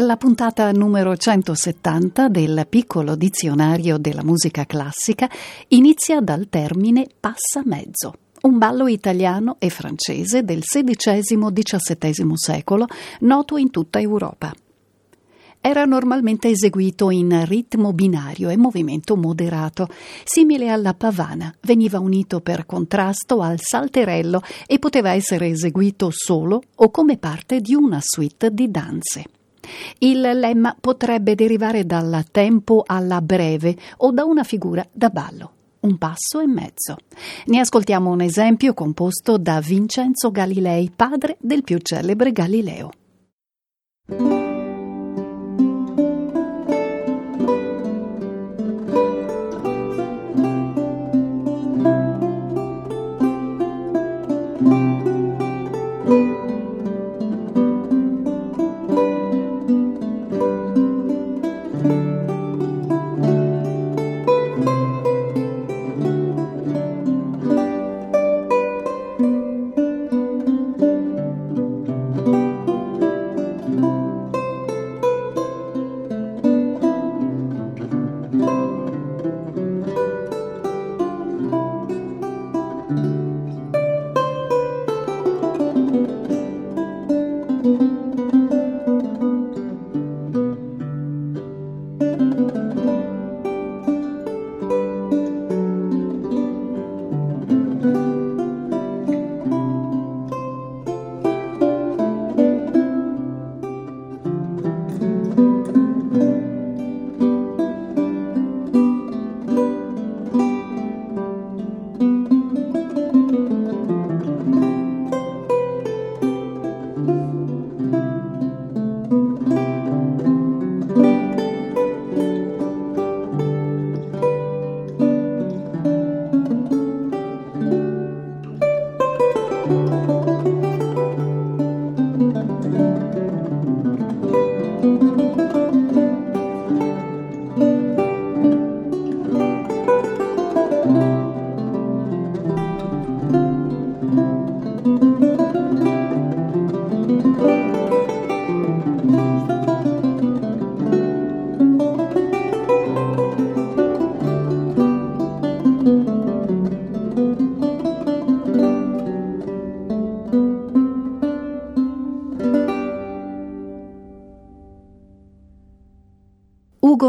La puntata numero 170 del piccolo dizionario della musica classica inizia dal termine passamezzo, un ballo italiano e francese del XVI-XVII secolo, noto in tutta Europa. Era normalmente eseguito in ritmo binario e movimento moderato, simile alla pavana, veniva unito per contrasto al salterello e poteva essere eseguito solo o come parte di una suite di danze. Il lemma potrebbe derivare dal tempo alla breve o da una figura da ballo. Un passo e mezzo. Ne ascoltiamo un esempio composto da Vincenzo Galilei, padre del più celebre Galileo.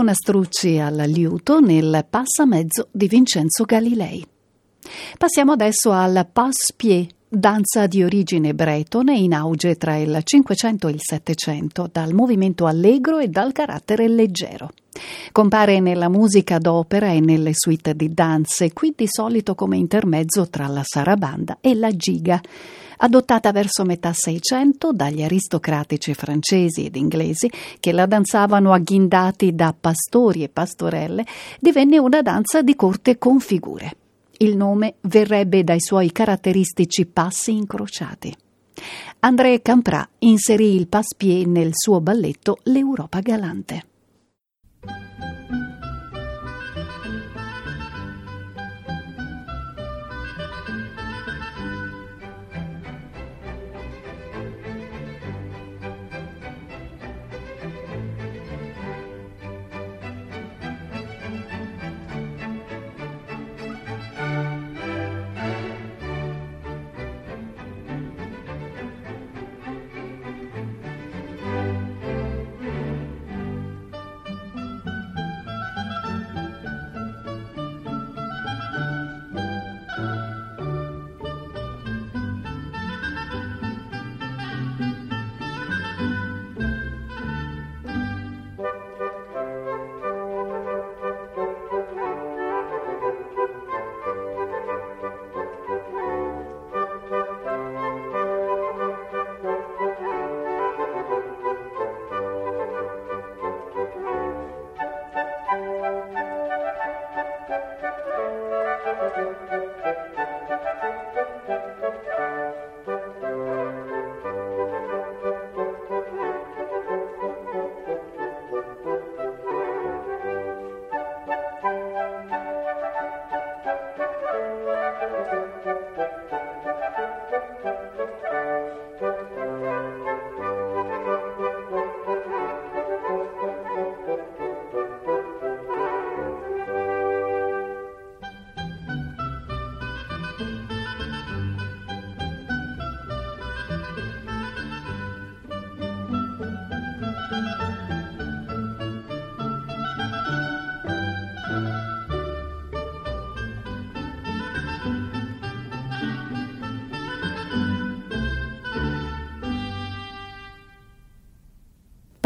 Al liuto nel passamezzo di Vincenzo Galilei. Passiamo adesso al passe-pied, danza di origine bretone in auge tra il Cinquecento e il Settecento, dal movimento allegro e dal carattere leggero. Compare nella musica d'opera e nelle suite di danze, qui di solito come intermezzo tra la sarabanda e la giga adottata verso metà Seicento dagli aristocratici francesi ed inglesi che la danzavano agghindati da pastori e pastorelle, divenne una danza di corte con figure. Il nome verrebbe dai suoi caratteristici passi incrociati. André Camprà inserì il passe-pied nel suo balletto L'Europa galante.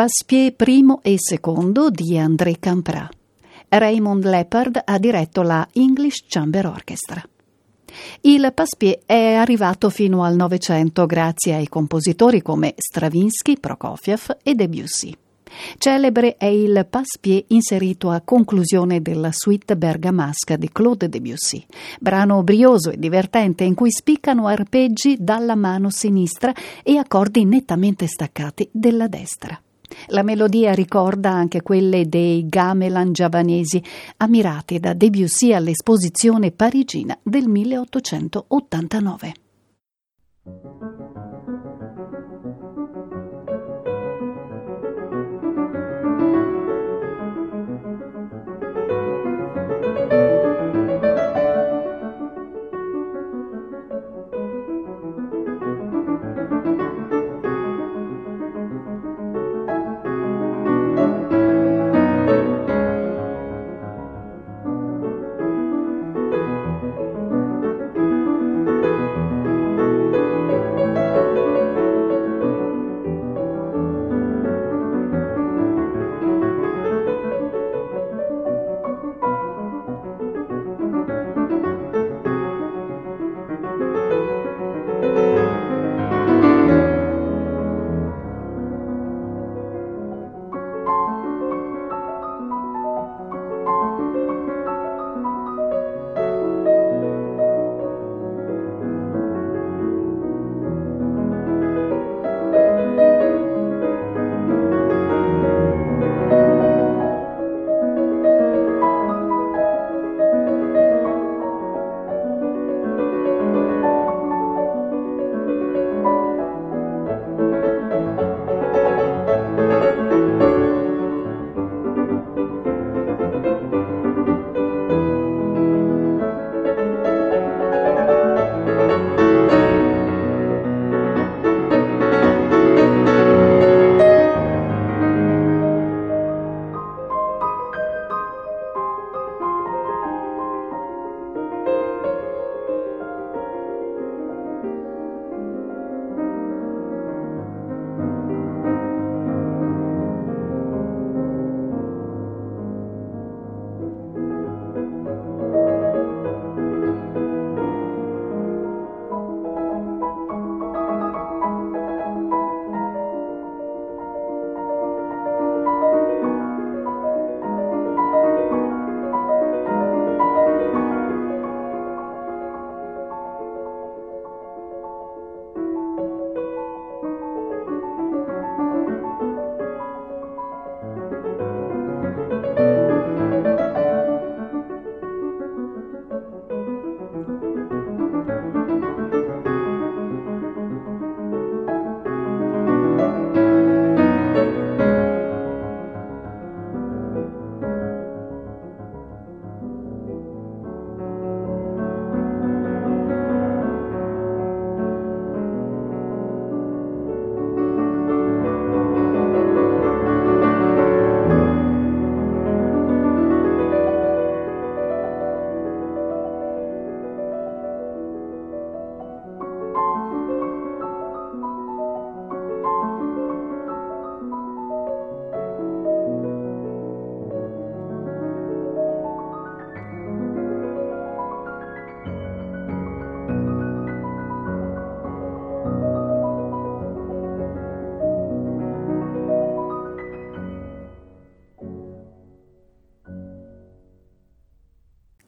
Passepied primo e secondo di André Camprat. Raymond Leppard ha diretto la English Chamber Orchestra. Il Passepied è arrivato fino al Novecento grazie ai compositori come Stravinsky, Prokofiev e Debussy. Celebre è il Passepied inserito a conclusione della suite bergamasca di Claude Debussy, brano brioso e divertente in cui spiccano arpeggi dalla mano sinistra e accordi nettamente staccati della destra. La melodia ricorda anche quelle dei gamelan giavanesi, ammirati da Debussy all'esposizione parigina del 1889.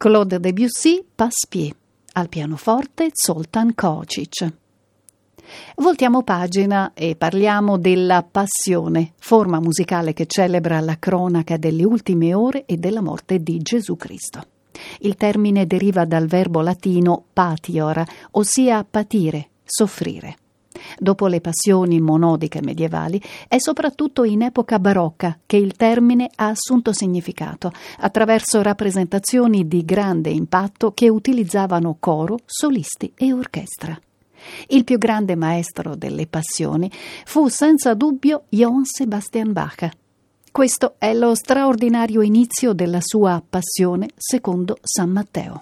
Claude Debussy, Passepied, al pianoforte Zoltan Kocic. Voltiamo pagina e parliamo della Passione, forma musicale che celebra la cronaca delle ultime ore e della morte di Gesù Cristo. Il termine deriva dal verbo latino patior, ossia patire, soffrire. Dopo le passioni monodiche medievali, è soprattutto in epoca barocca che il termine ha assunto significato, attraverso rappresentazioni di grande impatto che utilizzavano coro, solisti e orchestra. Il più grande maestro delle passioni fu senza dubbio Johann Sebastian Bach. Questo è lo straordinario inizio della sua passione secondo San Matteo.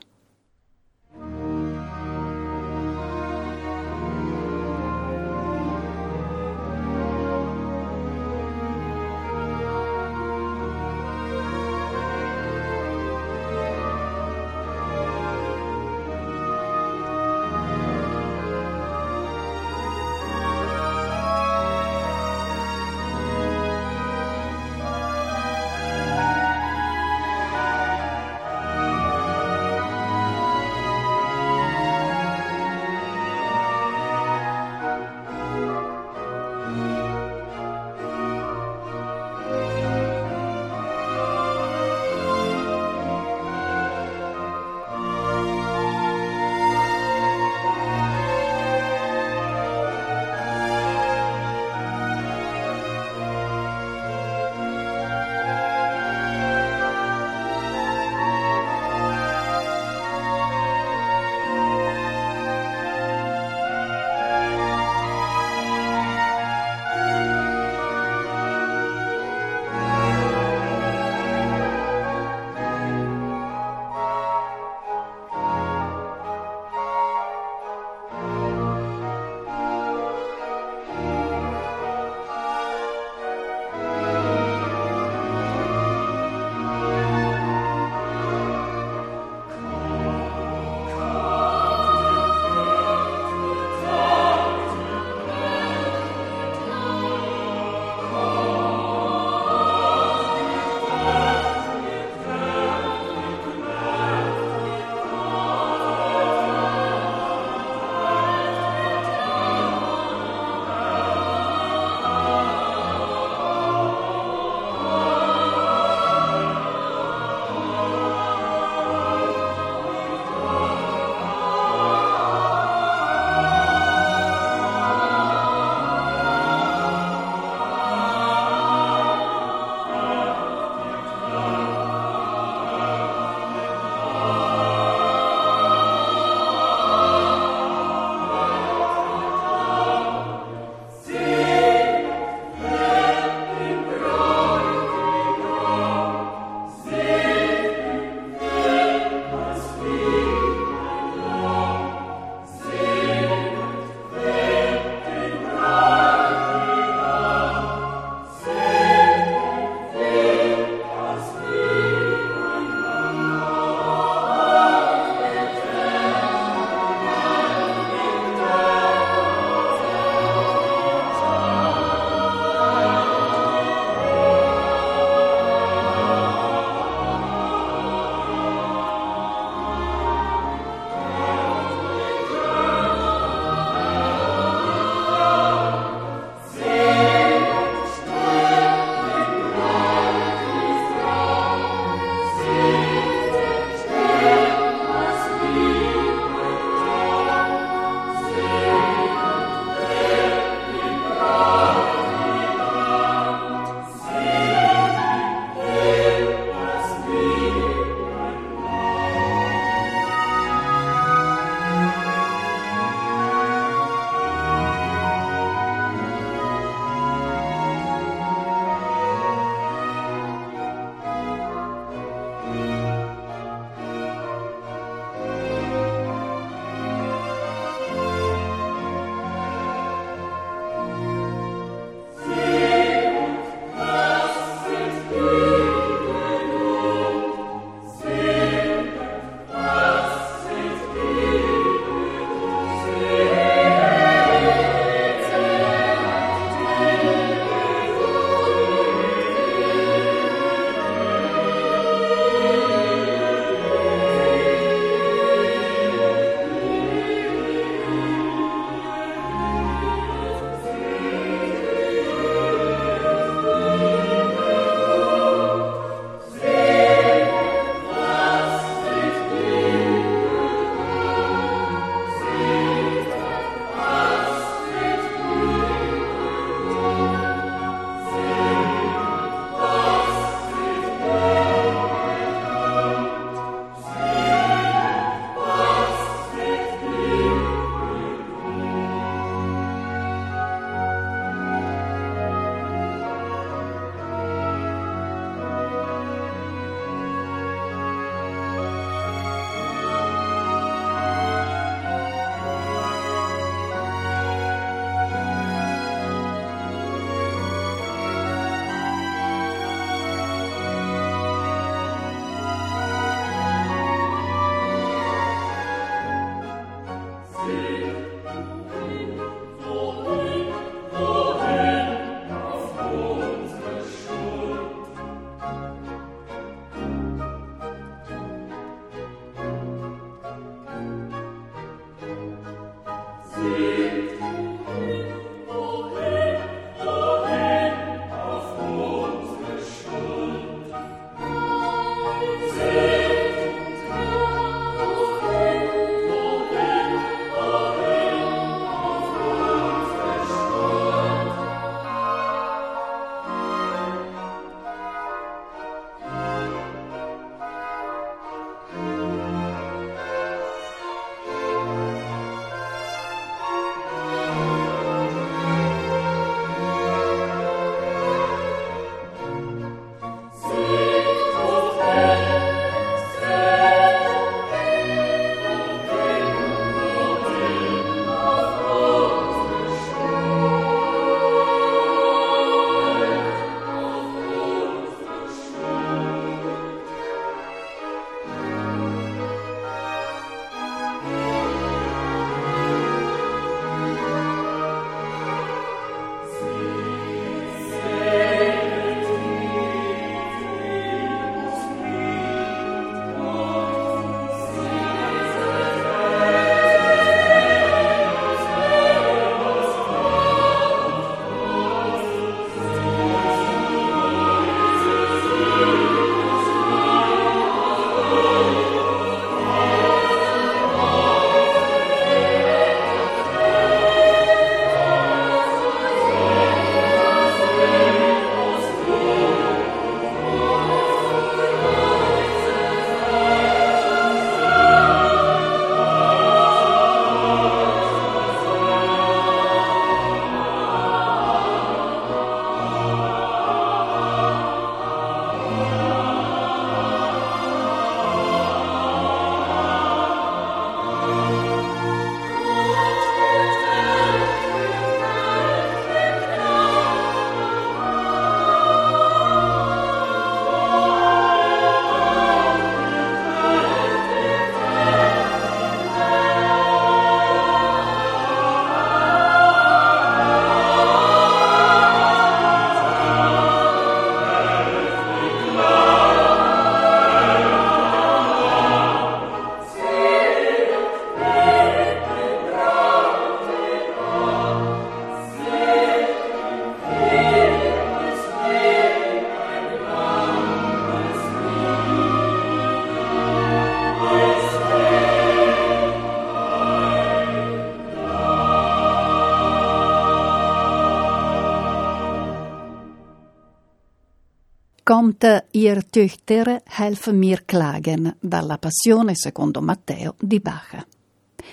Kommt ihr Töchter, helf mir klagen, dalla Passione secondo Matteo di Bach.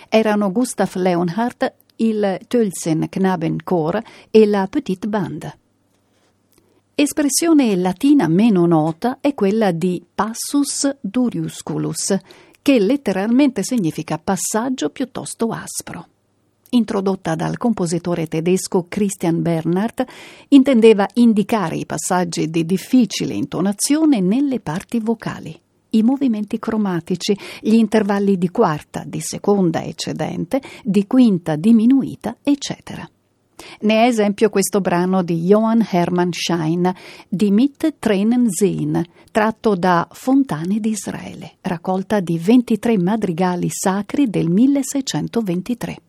Erano Gustav Leonhardt, il Tölzen Knabenchor e la Petite Bande. Espressione latina meno nota è quella di passus duriusculus, che letteralmente significa passaggio piuttosto aspro. Introdotta dal compositore tedesco Christian Bernhardt, intendeva indicare i passaggi di difficile intonazione nelle parti vocali, i movimenti cromatici, gli intervalli di quarta, di seconda eccedente, di quinta diminuita, eccetera. Ne è esempio questo brano di Johann Hermann Schein, di Mit Tränen sehen, tratto da Fontane di Israele, raccolta di 23 madrigali sacri del 1623.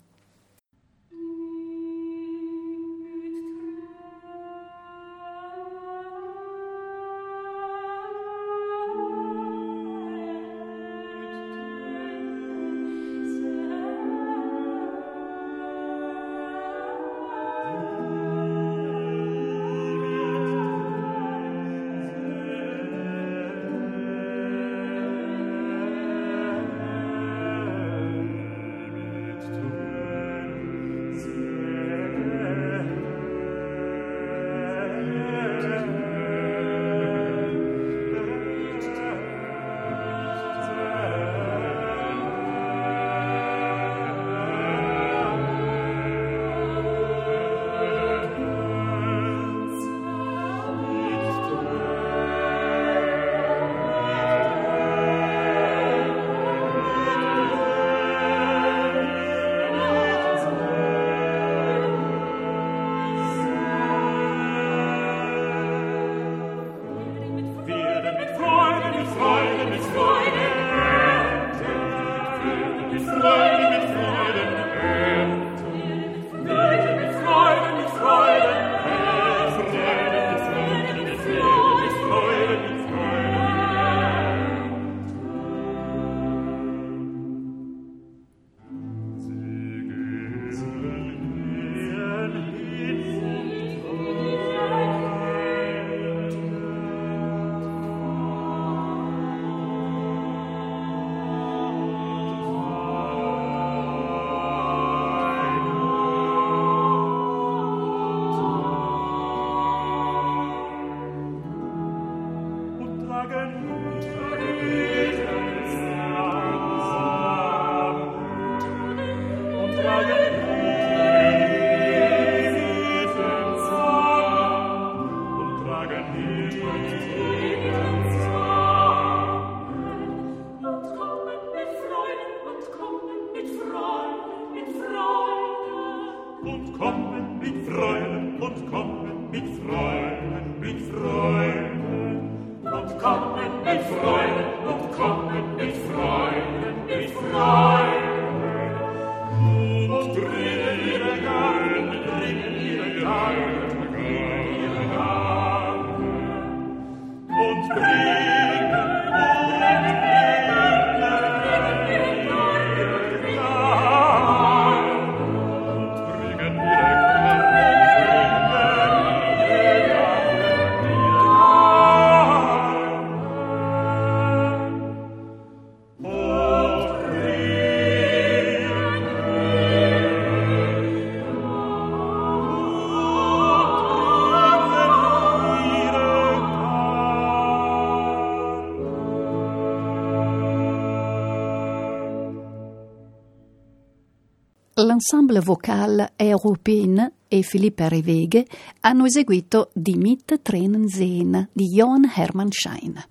L'ensemble vocal Européen e Philippe Riveghe hanno eseguito Die Mit Tränen sehen di Johann Hermann Schein.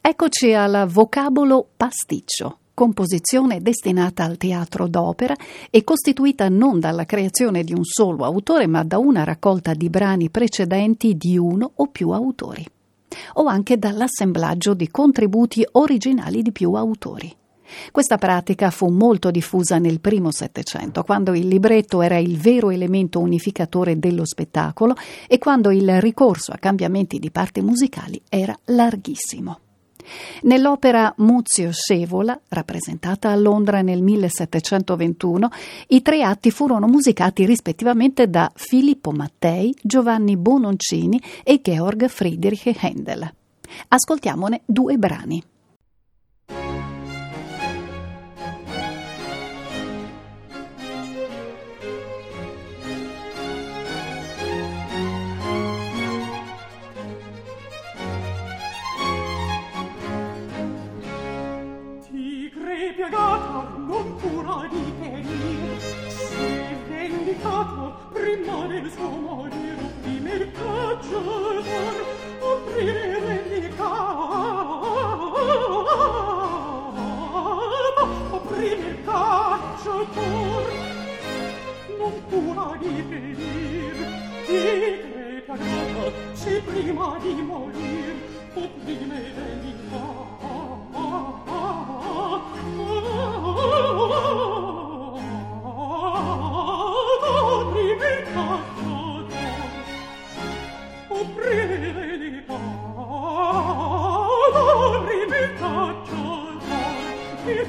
Eccoci al vocabolo pasticcio, composizione destinata al teatro d'opera e costituita non dalla creazione di un solo autore, ma da una raccolta di brani precedenti di uno o più autori, o anche dall'assemblaggio di contributi originali di più autori. Questa pratica fu molto diffusa nel primo Settecento, quando il libretto era il vero elemento unificatore dello spettacolo e quando il ricorso a cambiamenti di parti musicali era larghissimo. Nell'opera Muzio Scevola, rappresentata a Londra nel 1721, i tre atti furono musicati rispettivamente da Filippo Mattei, Giovanni Bononcini e Georg Friedrich Händel. Ascoltiamone due brani. piegata non cura di tenir se vendicato prima del suo morir prima il cacciator offrire vendicata offrire il cacciator non cura di tenir di creta grata se prima di morir offrire vendicata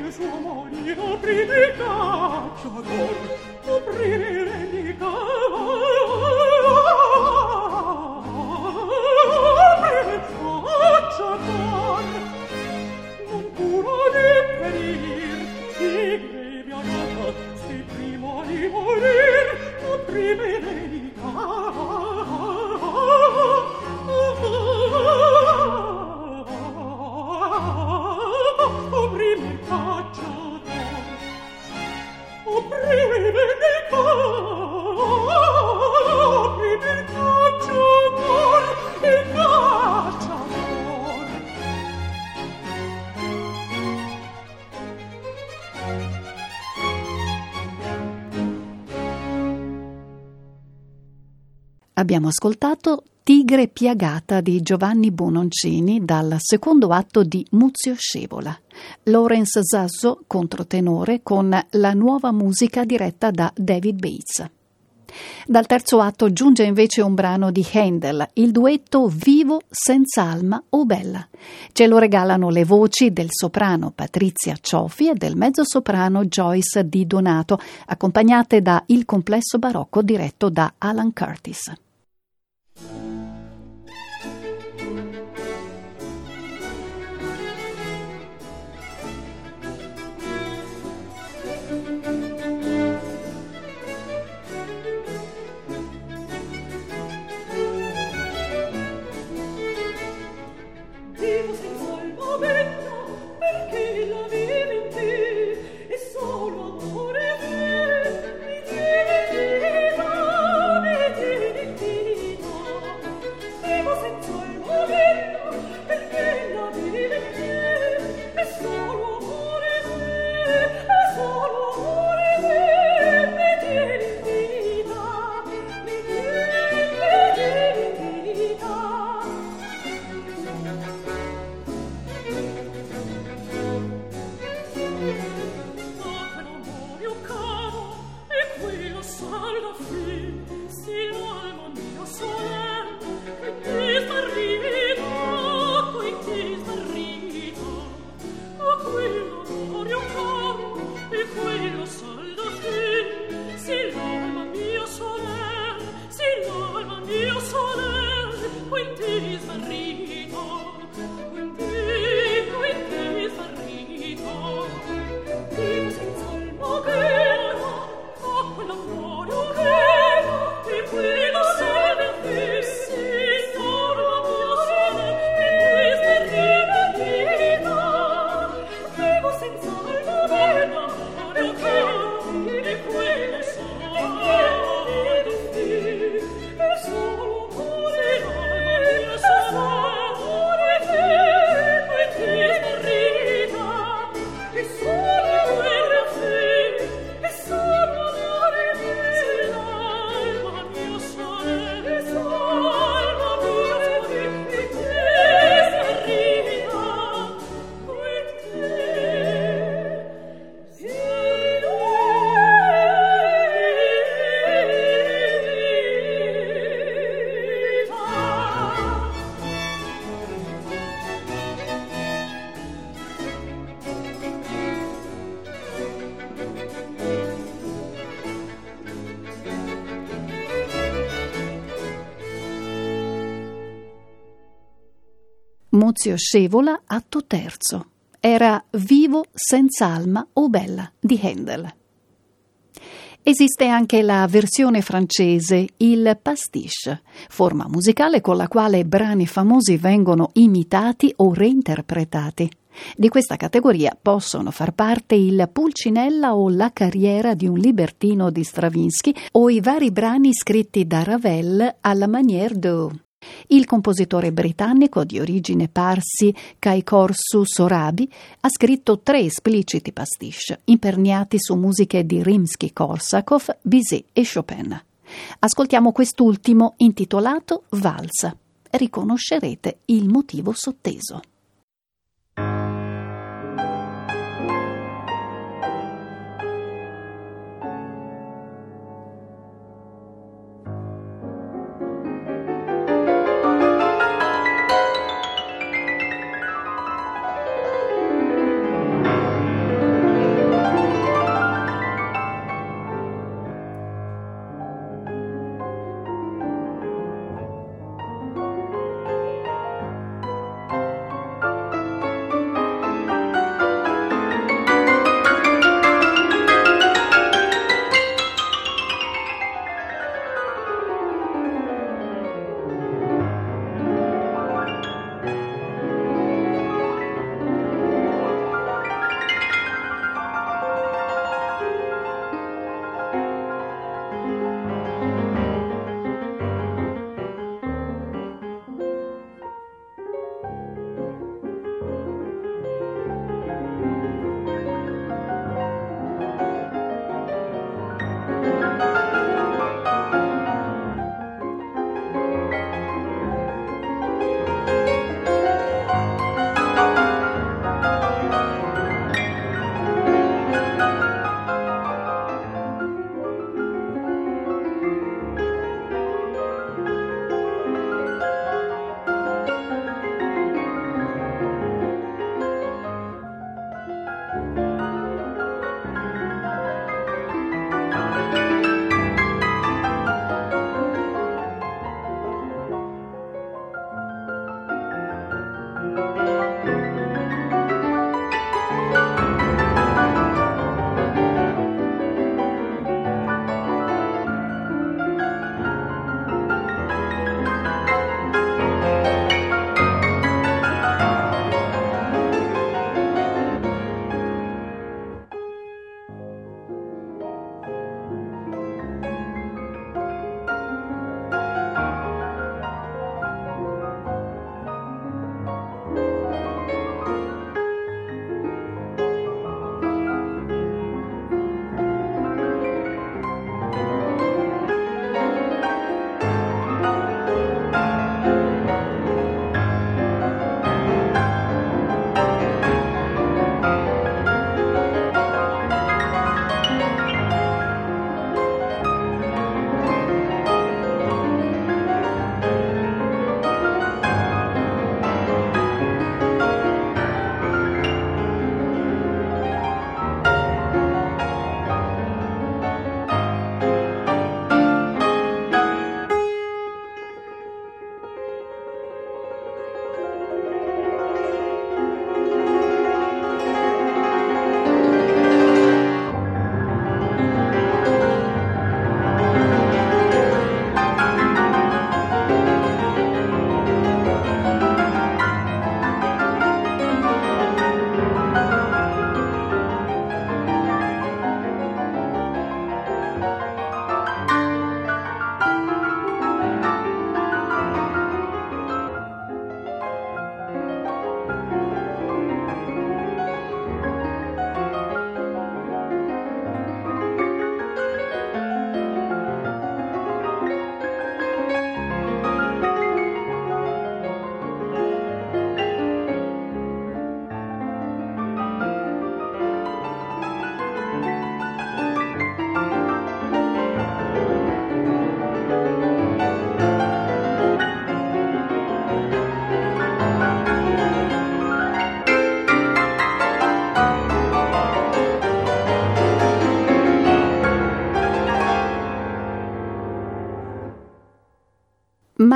del suo amore aprire il cacciador, aprire Abbiamo ascoltato Tigre piagata di Giovanni Bononcini dal secondo atto di Muzio Scevola. Lawrence Zasso, controtenore, con la nuova musica diretta da David Bates. Dal terzo atto giunge invece un brano di Handel, il duetto Vivo senza alma o bella. Ce lo regalano le voci del soprano Patrizia Cioffi e del mezzosoprano Joyce Di Donato, accompagnate da Il complesso barocco diretto da Alan Curtis. Thank you. Muzio Scevola, atto terzo. Era Vivo senza alma o bella di Handel. Esiste anche la versione francese, il pastiche, forma musicale con la quale brani famosi vengono imitati o reinterpretati. Di questa categoria possono far parte il Pulcinella o La carriera di un libertino di Stravinsky o i vari brani scritti da Ravel alla manière de il compositore britannico di origine parsi Kaikorsu Sorabi ha scritto tre espliciti pastiche imperniati su musiche di Rimsky-Korsakov, Bizet e Chopin. Ascoltiamo quest'ultimo intitolato Valsa. Riconoscerete il motivo sotteso.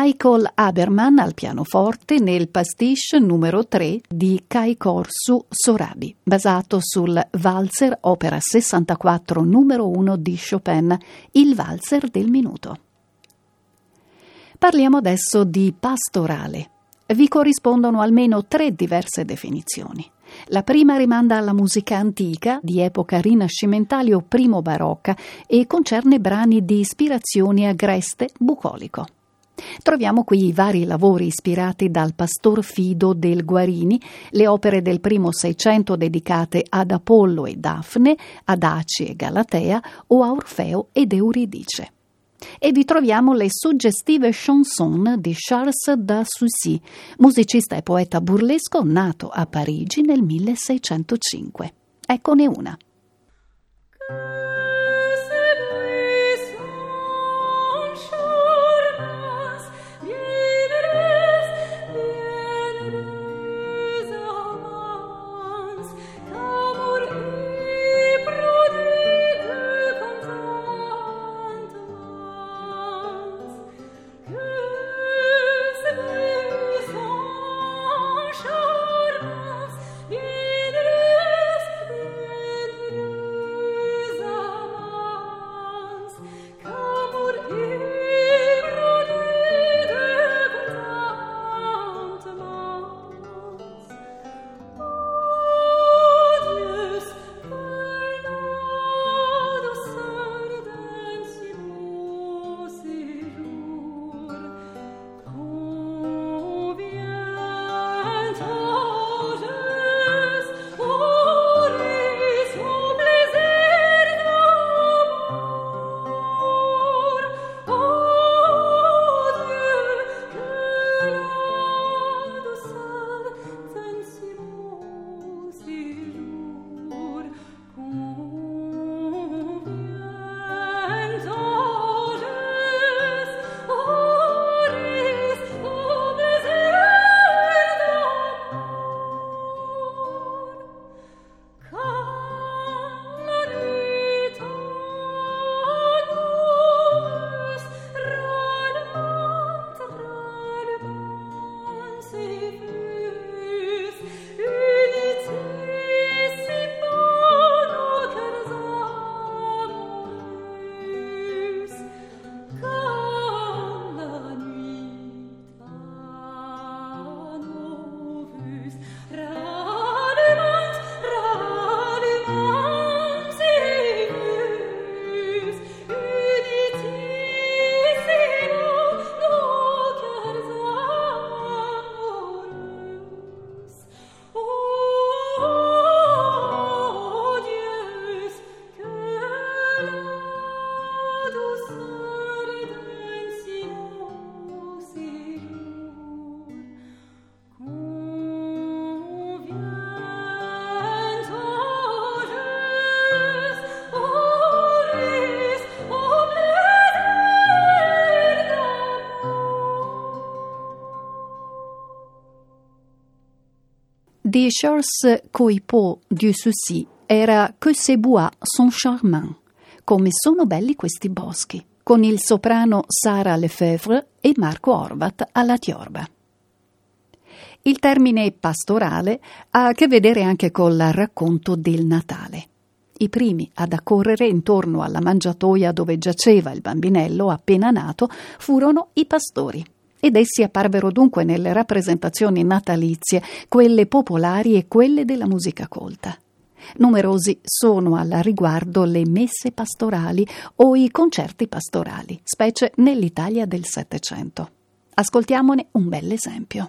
Michael Haberman al pianoforte nel pastiche numero 3 di Kai Korsu Sorabi, basato sul valzer opera 64 numero 1 di Chopin, il valzer del minuto. Parliamo adesso di pastorale. Vi corrispondono almeno tre diverse definizioni. La prima rimanda alla musica antica, di epoca rinascimentale o primo barocca, e concerne brani di ispirazione agreste bucolico. Troviamo qui i vari lavori ispirati dal pastor Fido del Guarini, le opere del primo Seicento dedicate ad Apollo e Dafne, ad Aci e Galatea o a Orfeo ed Euridice. E vi troviamo le suggestive chanson di Charles da Soucy, musicista e poeta burlesco nato a Parigi nel 1605. Eccone una. Di Charles Coipot du Soucy era Que ces bois sont charmants, come sono belli questi boschi, con il soprano Sara Lefebvre e Marco Orvat alla tiorba. Il termine pastorale ha a che vedere anche col racconto del Natale. I primi ad accorrere intorno alla mangiatoia dove giaceva il bambinello appena nato furono i pastori ed essi apparvero dunque nelle rappresentazioni natalizie, quelle popolari e quelle della musica colta. Numerosi sono al riguardo le messe pastorali o i concerti pastorali, specie nell'Italia del Settecento. Ascoltiamone un bel esempio.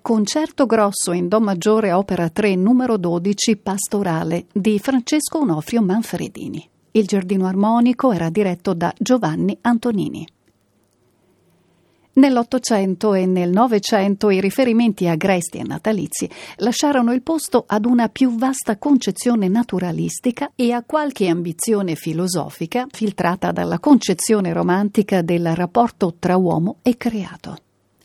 Concerto grosso in Do maggiore opera 3 numero 12 Pastorale di Francesco Onofrio Manfredini. Il giardino armonico era diretto da Giovanni Antonini. Nell'Ottocento e nel Novecento i riferimenti agresti e natalizi lasciarono il posto ad una più vasta concezione naturalistica e a qualche ambizione filosofica filtrata dalla concezione romantica del rapporto tra uomo e creato.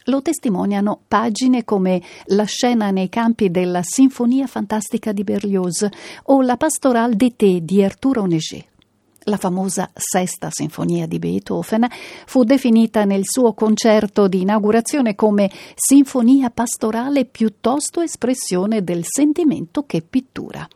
Lo testimoniano pagine come La scena nei campi della Sinfonia fantastica di Berlioz o La pastorale d'été di Arturo Neger. La famosa Sesta Sinfonia di Beethoven fu definita nel suo concerto di inaugurazione come sinfonia pastorale piuttosto espressione del sentimento che pittura.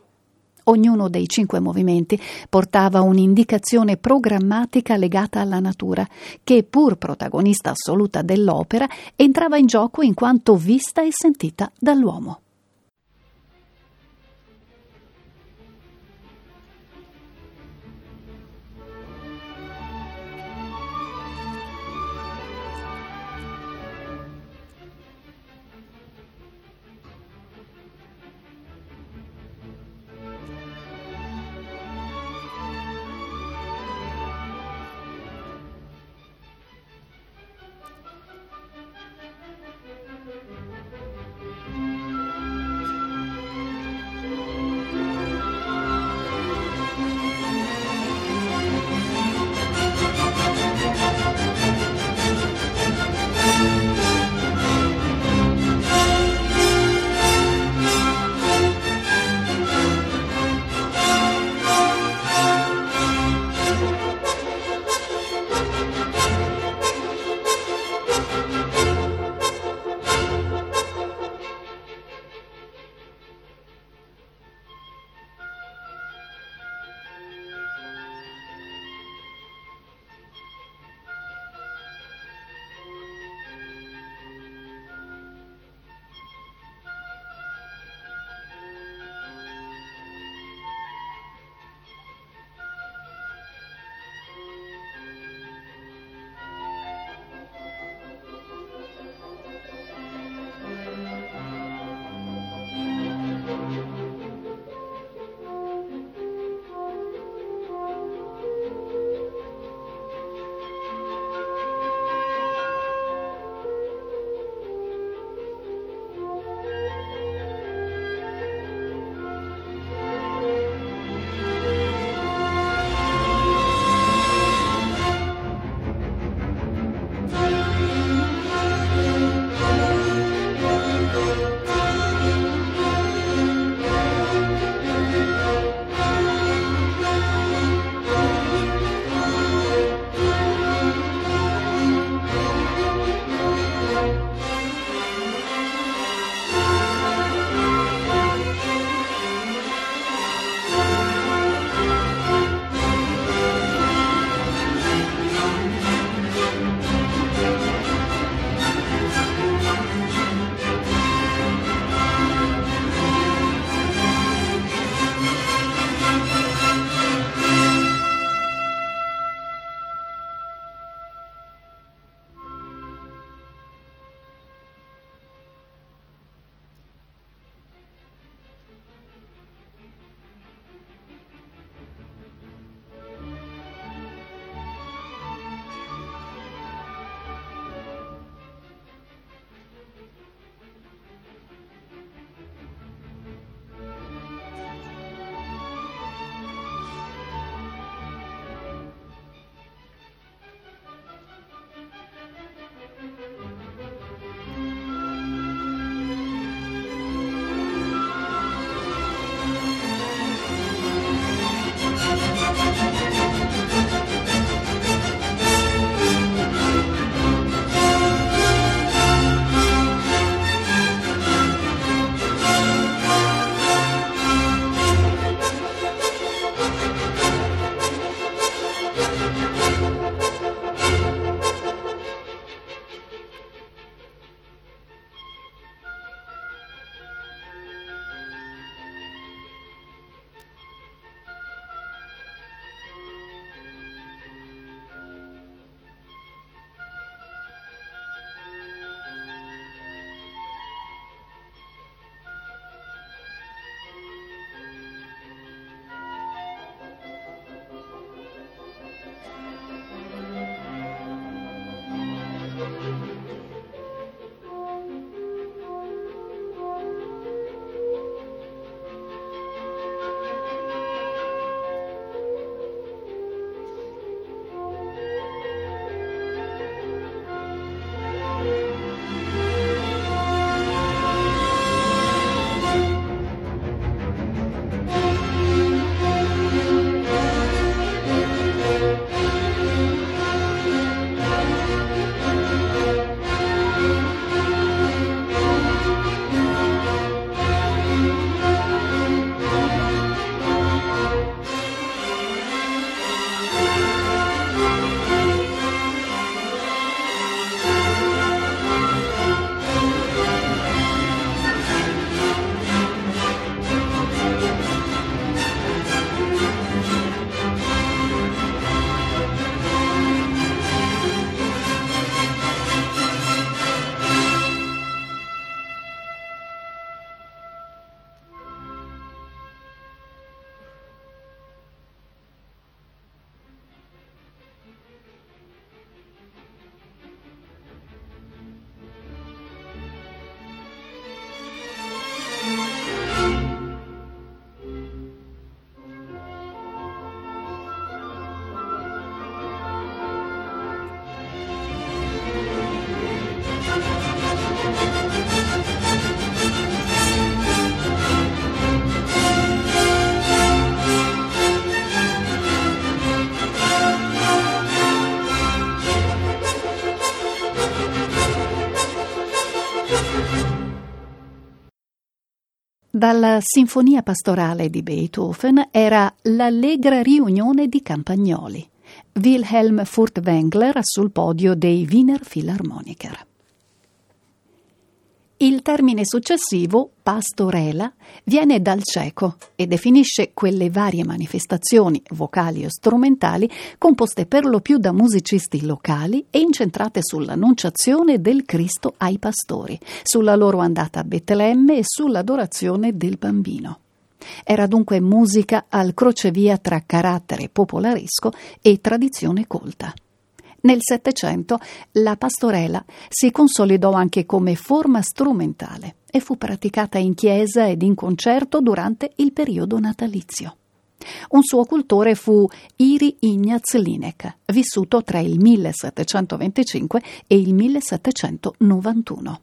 Ognuno dei cinque movimenti portava un'indicazione programmatica legata alla natura, che, pur protagonista assoluta dell'opera, entrava in gioco in quanto vista e sentita dall'uomo. Dalla Sinfonia pastorale di Beethoven era l'allegra riunione di campagnoli. Wilhelm Furtwängler sul podio dei Wiener Philharmoniker. Il termine successivo, pastorela, viene dal ceco e definisce quelle varie manifestazioni, vocali o strumentali, composte per lo più da musicisti locali e incentrate sull'annunciazione del Cristo ai pastori, sulla loro andata a Betlemme e sull'adorazione del bambino. Era dunque musica al crocevia tra carattere popolaresco e tradizione colta. Nel Settecento la pastorela si consolidò anche come forma strumentale e fu praticata in chiesa ed in concerto durante il periodo natalizio. Un suo cultore fu Iri Ignaz Linek, vissuto tra il 1725 e il 1791.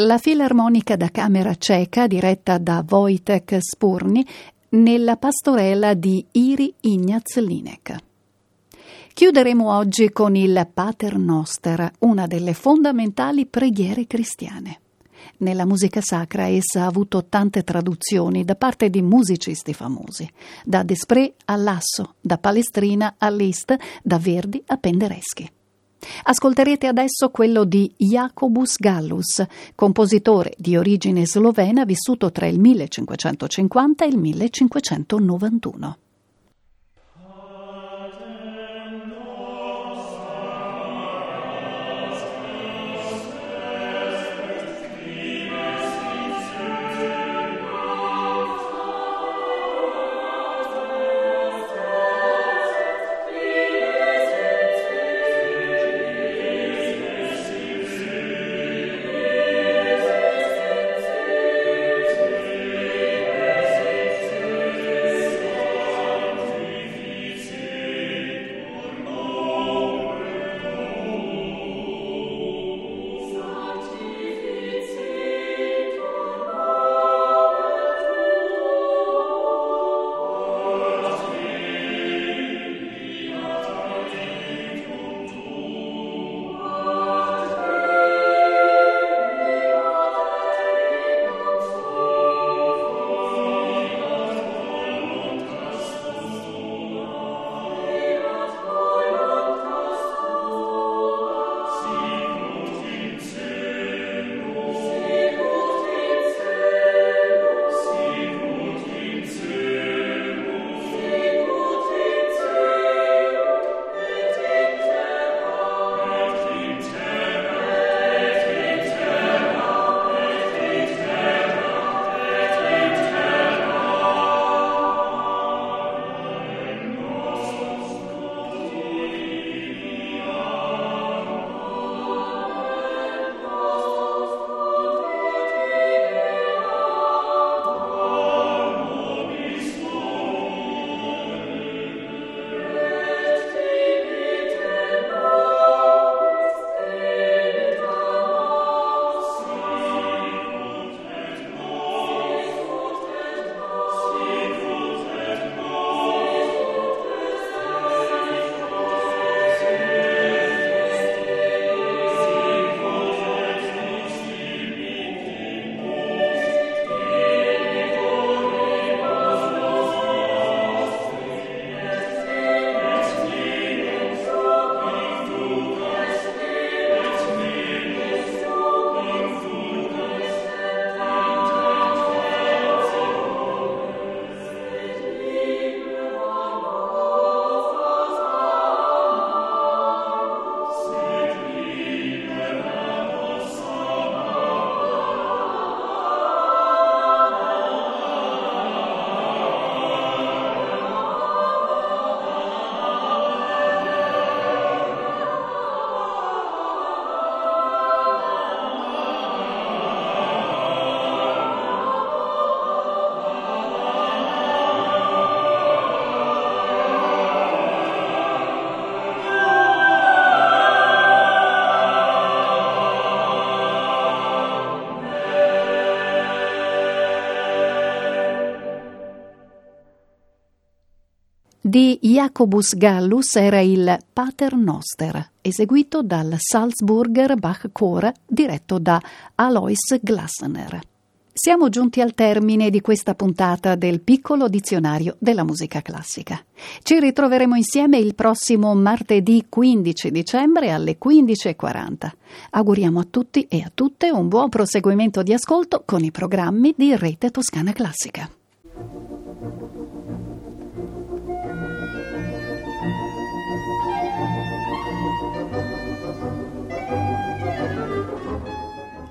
La Filarmonica da Camera Ceca, diretta da Wojtek Spurni, nella pastorella di Iri Ignaz Linek. Chiuderemo oggi con il Pater Noster, una delle fondamentali preghiere cristiane. Nella musica sacra essa ha avuto tante traduzioni da parte di musicisti famosi, da Desprez a Lasso, da Palestrina a Liszt, da Verdi a Penderecki. Ascolterete adesso quello di Jacobus Gallus, compositore di origine slovena vissuto tra il 1550 e il 1591. Di Jacobus Gallus era il Pater Noster, eseguito dal Salzburger Bachchor diretto da Alois Glassener. Siamo giunti al termine di questa puntata del piccolo dizionario della musica classica. Ci ritroveremo insieme il prossimo martedì 15 dicembre alle 15.40. Auguriamo a tutti e a tutte un buon proseguimento di ascolto con i programmi di Rete Toscana Classica.